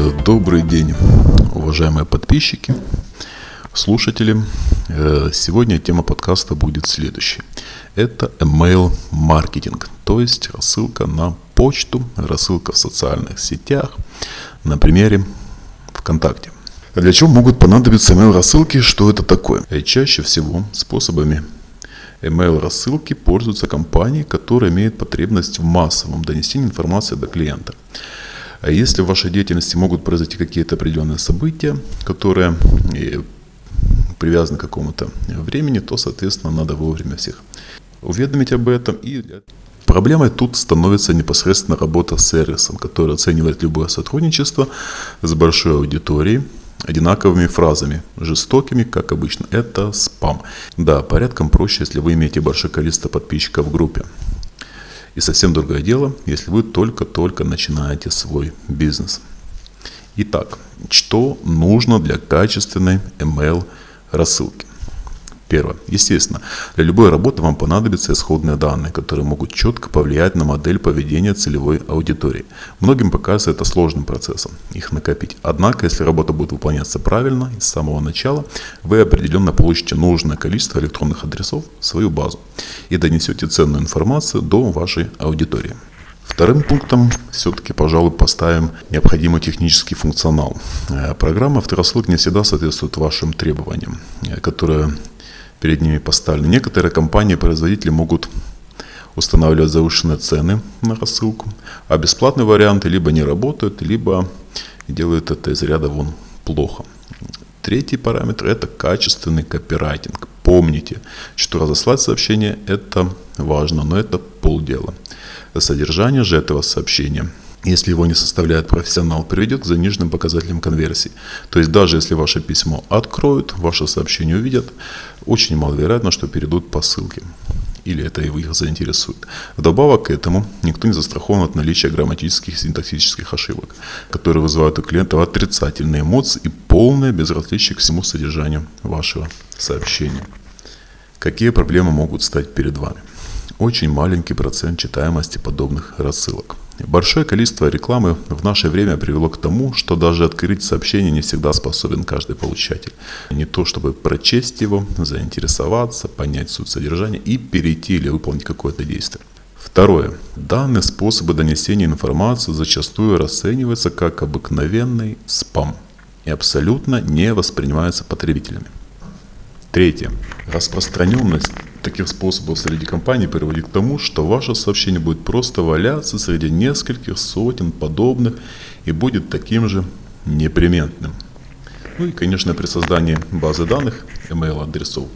Э, добрый день, уважаемые подписчики, слушатели. Э, сегодня тема подкаста будет следующей. Это email маркетинг, то есть рассылка на почту, рассылка в социальных сетях, на примере ВКонтакте. Для чего могут понадобиться email рассылки, что это такое? И чаще всего способами email рассылки пользуются компании, которые имеют потребность в массовом донесении информации до клиента. А если в вашей деятельности могут произойти какие-то определенные события, которые э, привязаны к какому-то времени, то, соответственно, надо вовремя всех уведомить об этом. И проблемой тут становится непосредственно работа с сервисом, который оценивает любое сотрудничество с большой аудиторией, одинаковыми фразами, жестокими, как обычно. Это спам. Да, порядком проще, если вы имеете большое количество подписчиков в группе. И совсем другое дело, если вы только-только начинаете свой бизнес. Итак, что нужно для качественной email рассылки? Первое. Естественно, для любой работы вам понадобятся исходные данные, которые могут четко повлиять на модель поведения целевой аудитории. Многим покажется это сложным процессом, их накопить. Однако, если работа будет выполняться правильно с самого начала, вы определенно получите нужное количество электронных адресов в свою базу и донесете ценную информацию до вашей аудитории. Вторым пунктом все-таки, пожалуй, поставим необходимый технический функционал. Э, программа авторассылок не всегда соответствует вашим требованиям, э, которые перед ними поставлены. Некоторые компании-производители могут устанавливать завышенные цены на рассылку, а бесплатные варианты либо не работают, либо делают это из ряда вон плохо. Третий параметр – это качественный копирайтинг. Помните, что разослать сообщение – это важно, но это полдела. Содержание же этого сообщения – если его не составляет профессионал, приведет к заниженным показателям конверсии. То есть даже если ваше письмо откроют, ваше сообщение увидят, очень маловероятно, что перейдут по ссылке. Или это их заинтересует. Вдобавок к этому, никто не застрахован от наличия грамматических и синтаксических ошибок, которые вызывают у клиентов отрицательные эмоции и полное безразличие к всему содержанию вашего сообщения. Какие проблемы могут стать перед вами? Очень маленький процент читаемости подобных рассылок. Большое количество рекламы в наше время привело к тому, что даже открыть сообщение не всегда способен каждый получатель. Не то, чтобы прочесть его, заинтересоваться, понять суть содержания и перейти или выполнить какое-то действие. Второе. Данные способы донесения информации зачастую расцениваются как обыкновенный спам и абсолютно не воспринимаются потребителями. Третье. Распространенность таких способов среди компаний приводит к тому, что ваше сообщение будет просто валяться среди нескольких сотен подобных и будет таким же неприметным. Ну и, конечно, при создании базы данных, email адресов,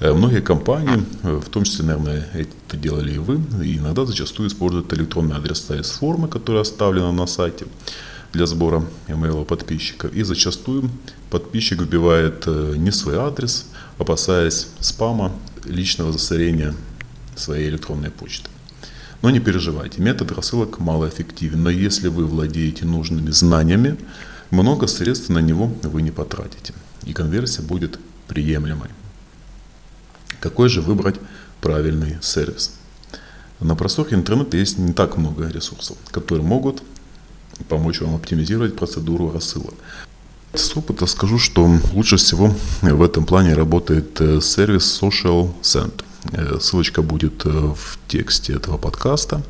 э, многие компании, э, в том числе, наверное, это делали и вы, иногда зачастую используют электронные адреса из формы, которая оставлена на сайте для сбора email подписчиков. И зачастую подписчик вбивает э, не свой адрес, опасаясь спама личного засорения своей электронной почты. Но не переживайте, метод рассылок малоэффективен, но если вы владеете нужными знаниями, много средств на него вы не потратите, и конверсия будет приемлемой. Какой же выбрать правильный сервис? На просторах интернета есть не так много ресурсов, которые могут помочь вам оптимизировать процедуру рассылок. С опыта скажу, что лучше всего в этом плане работает э, сервис Social Send. Э, ссылочка будет э, в тексте этого подкаста.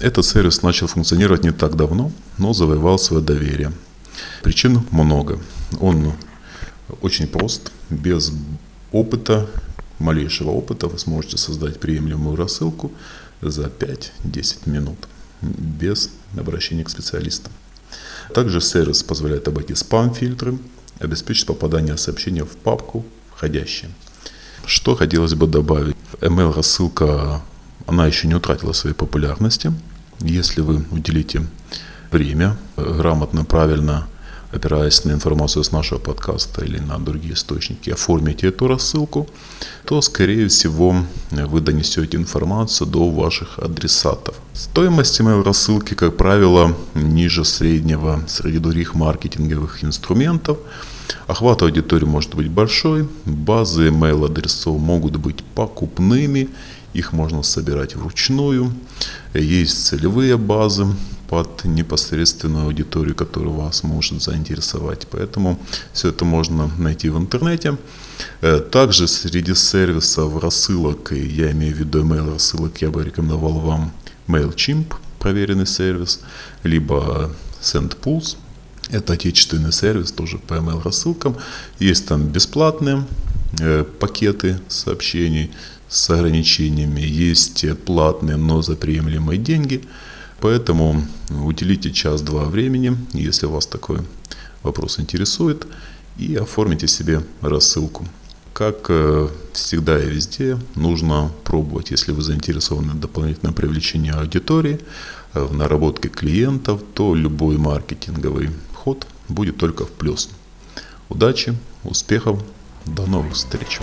Этот сервис начал функционировать не так давно, но завоевал свое доверие. Причин много. Он очень прост, без опыта, малейшего опыта вы сможете создать приемлемую рассылку за 5-10 минут без обращения к специалистам. Также сервис позволяет обойти спам-фильтры, обеспечить попадание сообщения в папку входящие. Что хотелось бы добавить? Email-рассылка, она еще не утратила своей популярности. Если вы уделите время, грамотно, правильно опираясь на информацию с нашего подкаста или на другие источники, оформите эту рассылку, то, скорее всего, вы донесете информацию до ваших адресатов. Стоимость email рассылки, как правило, ниже среднего среди других маркетинговых инструментов. Охват аудитории может быть большой, базы email адресов могут быть покупными Их можно собирать вручную. Есть целевые базы под непосредственную аудиторию, которая вас может заинтересовать. Поэтому все это можно найти в интернете. Э, также среди сервисов рассылок, я имею в виду email рассылок, я бы рекомендовал вам MailChimp, проверенный сервис, либо SendPulse, это отечественный сервис, тоже по email рассылкам. Есть там бесплатные э, пакеты сообщений с ограничениями, есть платные, но за приемлемые деньги. Поэтому уделите час-два времени, если вас такой вопрос интересует, и оформите себе рассылку. Как э, всегда и везде, нужно пробовать, если вы заинтересованы в дополнительном привлечении аудитории, э, в наработке клиентов, то любой маркетинговый ход будет только в плюс. Удачи, успехов, до новых встреч!